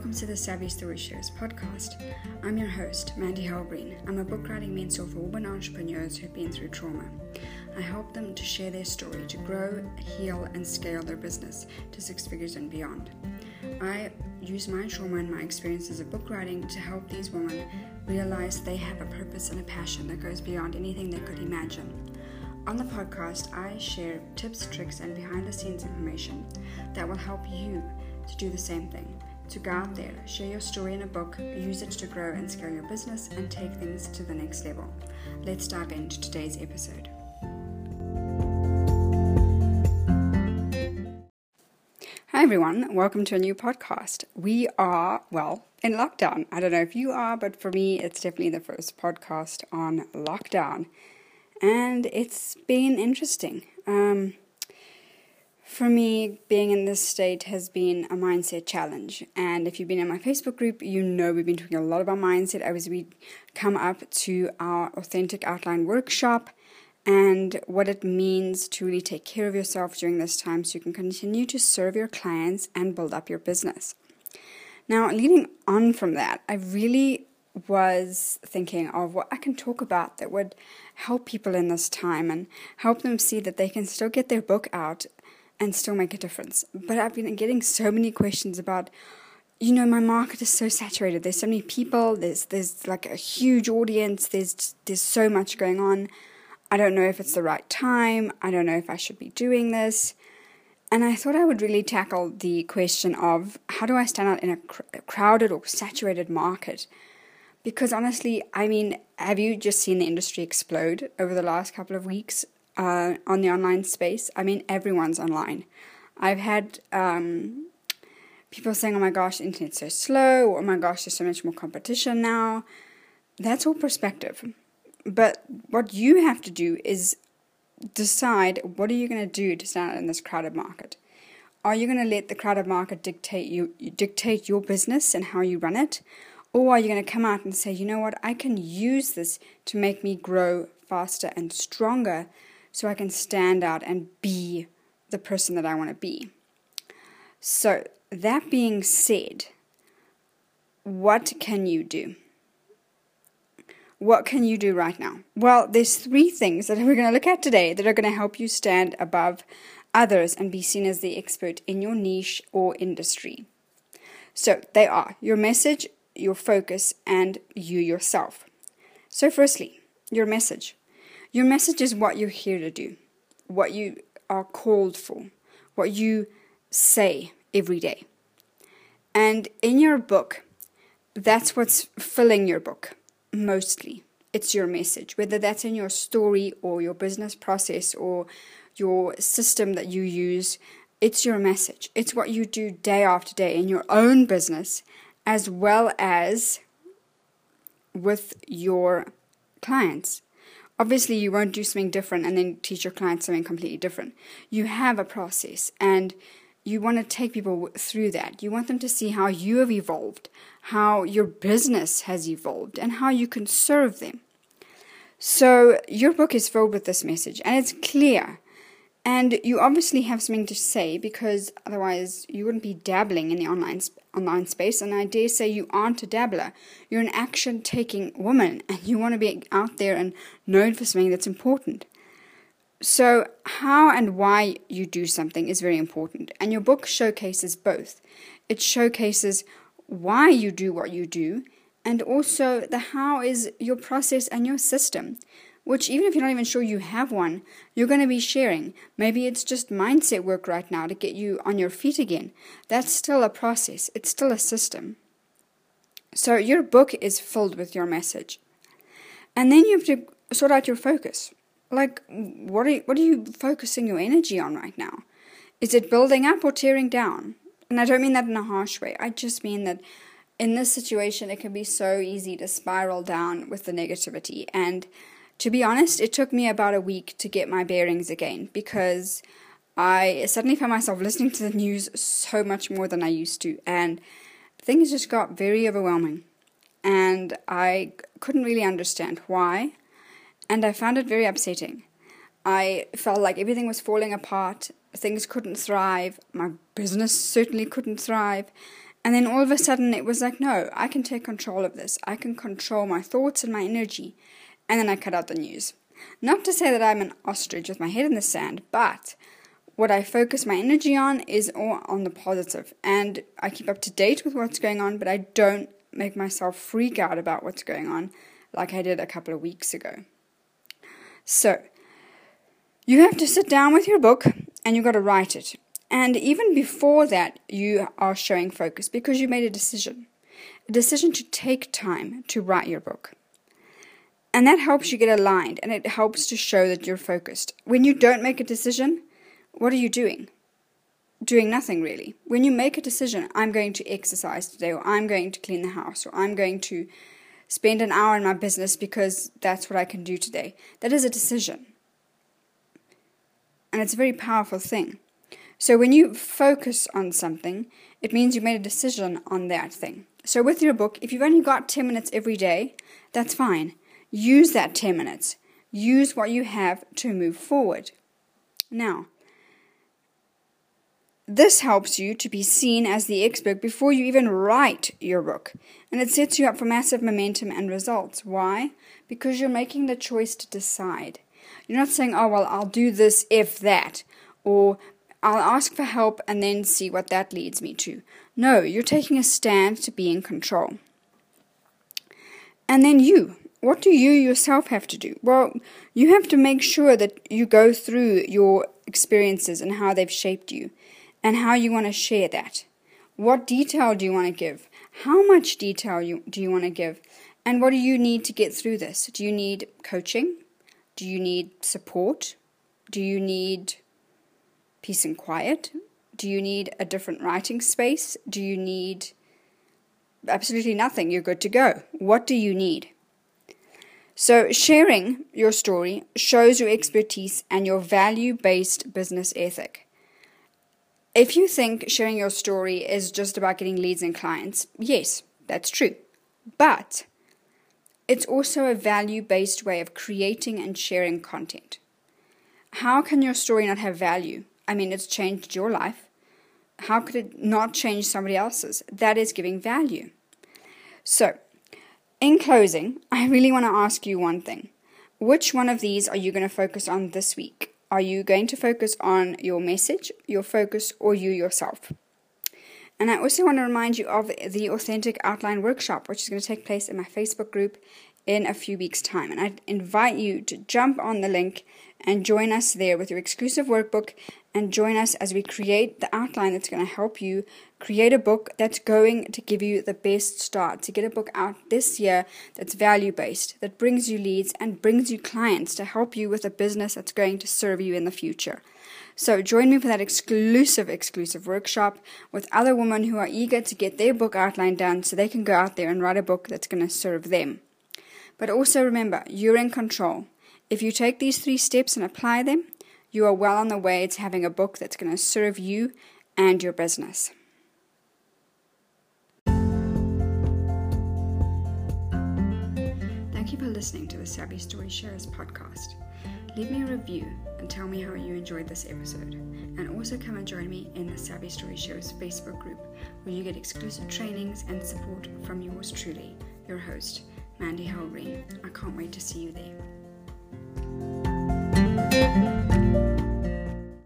welcome to the Savvy Story Sharers podcast. I'm your host, Mandy Halbreen. I'm a book writing mentor for women entrepreneurs who've been through trauma. I help them to share their story to grow, heal, and scale their business to six figures and beyond. I use my trauma and my experiences of book writing to help these women realize they have a purpose and a passion that goes beyond anything they could imagine. On the podcast, I share tips, tricks, and behind the scenes information that will help you to do the same thing. To go out there, share your story in a book, use it to grow and scale your business, and take things to the next level. Let's dive into today's episode. Hi, everyone. Welcome to a new podcast. We are, well, in lockdown. I don't know if you are, but for me, it's definitely the first podcast on lockdown. And it's been interesting. Um, for me, being in this state has been a mindset challenge. And if you've been in my Facebook group, you know we've been talking a lot about mindset as we come up to our authentic outline workshop and what it means to really take care of yourself during this time so you can continue to serve your clients and build up your business. Now, leading on from that, I really was thinking of what I can talk about that would help people in this time and help them see that they can still get their book out and still make a difference. But I've been getting so many questions about, you know, my market is so saturated. There's so many people. There's there's like a huge audience. There's there's so much going on. I don't know if it's the right time. I don't know if I should be doing this. And I thought I would really tackle the question of how do I stand out in a, cr- crowded or saturated market? Because honestly, I mean, have you just seen the industry explode over the last couple of weeks? Uh, on the online space. I mean, everyone's online. I've had um, people saying, "Oh my gosh, the internet's so slow," "Oh my gosh, there's so much more competition now." That's all perspective. But what you have to do is decide what are you going to do to stand out in this crowded market. Are you going to let the crowded market dictate you dictate your business and how you run it? Or are you going to come out and say, you know what, I can use this to make me grow faster and stronger so I can stand out and be the person that I want to be. So, that being said, what can you do? What can you do right now? Well, there's three things that we're going to look at today that are going to help you stand above others and be seen as the expert in your niche or industry. So, they are your message, your focus, and you yourself. So, firstly, your message. Your message is what you're here to do, what you are called for, what you say every day. And in your book, that's what's filling your book mostly. It's your message, whether that's in your story or your business process or your system that you use. It's your message. It's what you do day after day in your own business as well as with your clients obviously you won't do something different and then teach your clients something completely different. You have a process and you want to take people through that. You want them to see how you have evolved, how your business has evolved, and how you can serve them. So, your book is filled with this message, and it's clear and you obviously have something to say because otherwise you wouldn't be dabbling in the online sp- online space. And I dare say you aren't a dabbler. You're an action taking woman and you want to be out there and known for something that's important. So, how and why you do something is very important. And your book showcases both. It showcases why you do what you do, and also the how is your process and your system which even if you're not even sure you have one, you're going to be sharing. Maybe it's just mindset work right now to get you on your feet again. That's still a process, it's still a system. So your book is filled with your message. And then you have to sort out your focus. Like what are you, what are you focusing your energy on right now? Is it building up or tearing down? And I don't mean that in a harsh way. I just mean that in this situation it can be so easy to spiral down with the negativity and to be honest, it took me about a week to get my bearings again because I suddenly found myself listening to the news so much more than I used to, and things just got very overwhelming. And I couldn't really understand why, and I found it very upsetting. I felt like everything was falling apart, things couldn't thrive, my business certainly couldn't thrive, And then all of a sudden it was like, no, I can take control of this. I can control my thoughts and my energy. And then I cut out the news. Not to say that I'm an ostrich with my head in the sand, but what I focus my energy on is all on the. And I keep up to date with what's going on, but I don't make myself freak out about what's going on like I did a couple of weeks ago. So, you have to sit down with your book and you've got to write it. And even before that, you are showing focus because you made a decision a decision to take time to write your book. And that helps you get aligned and it helps to show that you're focused. When you don't make a decision, what are you doing? Doing nothing really. When you make a decision, I'm going to exercise today, or I'm going to clean the house, or I'm going to spend an hour in my business because that's what I can do today, that is a decision. And it's a very powerful thing. So when you focus on something, it means you made a decision on that thing. So with your book, if you've only got 10 minutes every day, that's fine. Use that 10 minutes. Use what you have to move forward. Now, this helps you to be seen as the expert before you even write your book. And it sets you up for massive momentum and results. Why? Because you're making the choice to decide. You're not saying, oh, well, I'll do this if that, or I'll ask for help and then see what that leads me to. No, you're taking a stand to be in control. And then you. What do you yourself have to do? Well, you have to make sure that you go through your experiences and how they've shaped you and how you want to share that. What detail do you want to give? How much detail you, do you want to give? And what do you need to get through this? Do you need coaching? Do you need support? Do you need peace and quiet? Do you need a different writing space? Do you need absolutely nothing? You're good to go. What do you need? So, sharing your story shows your expertise and your value based business ethic. If you think sharing your story is just about getting leads and clients, yes, that's true. But it's also a value based way of creating and sharing content. How can your story not have value? I mean, it's changed your life. How could it not change somebody else's? That is giving value. So, in closing, I really want to ask you one thing. Which one of these are you going to focus on this week? Are you going to focus on your message, your focus, or you yourself? And I also want to remind you of the Authentic Outline Workshop, which is going to take place in my Facebook group in a few weeks' time. And I invite you to jump on the link and join us there with your exclusive workbook and join us as we create the outline that's going to help you create a book that's going to give you the best start to get a book out this year that's value based, that brings you leads and brings you clients to help you with a business that's going to serve you in the future. So join me for that exclusive, exclusive workshop with other women who are eager to get their book outline done so they can go out there and write a book that's going to serve them. But also remember, you're in control. If you take these three steps and apply them, you are well on the way to having a book that's going to serve you and your business. Thank you for listening to the Savvy Story Sharers podcast. Leave me a review and tell me how you enjoyed this episode. And also come and join me in the Savvy Story Sharers Facebook group where you get exclusive trainings and support from yours truly, your host, Mandy Holgreen. I can't wait to see you there.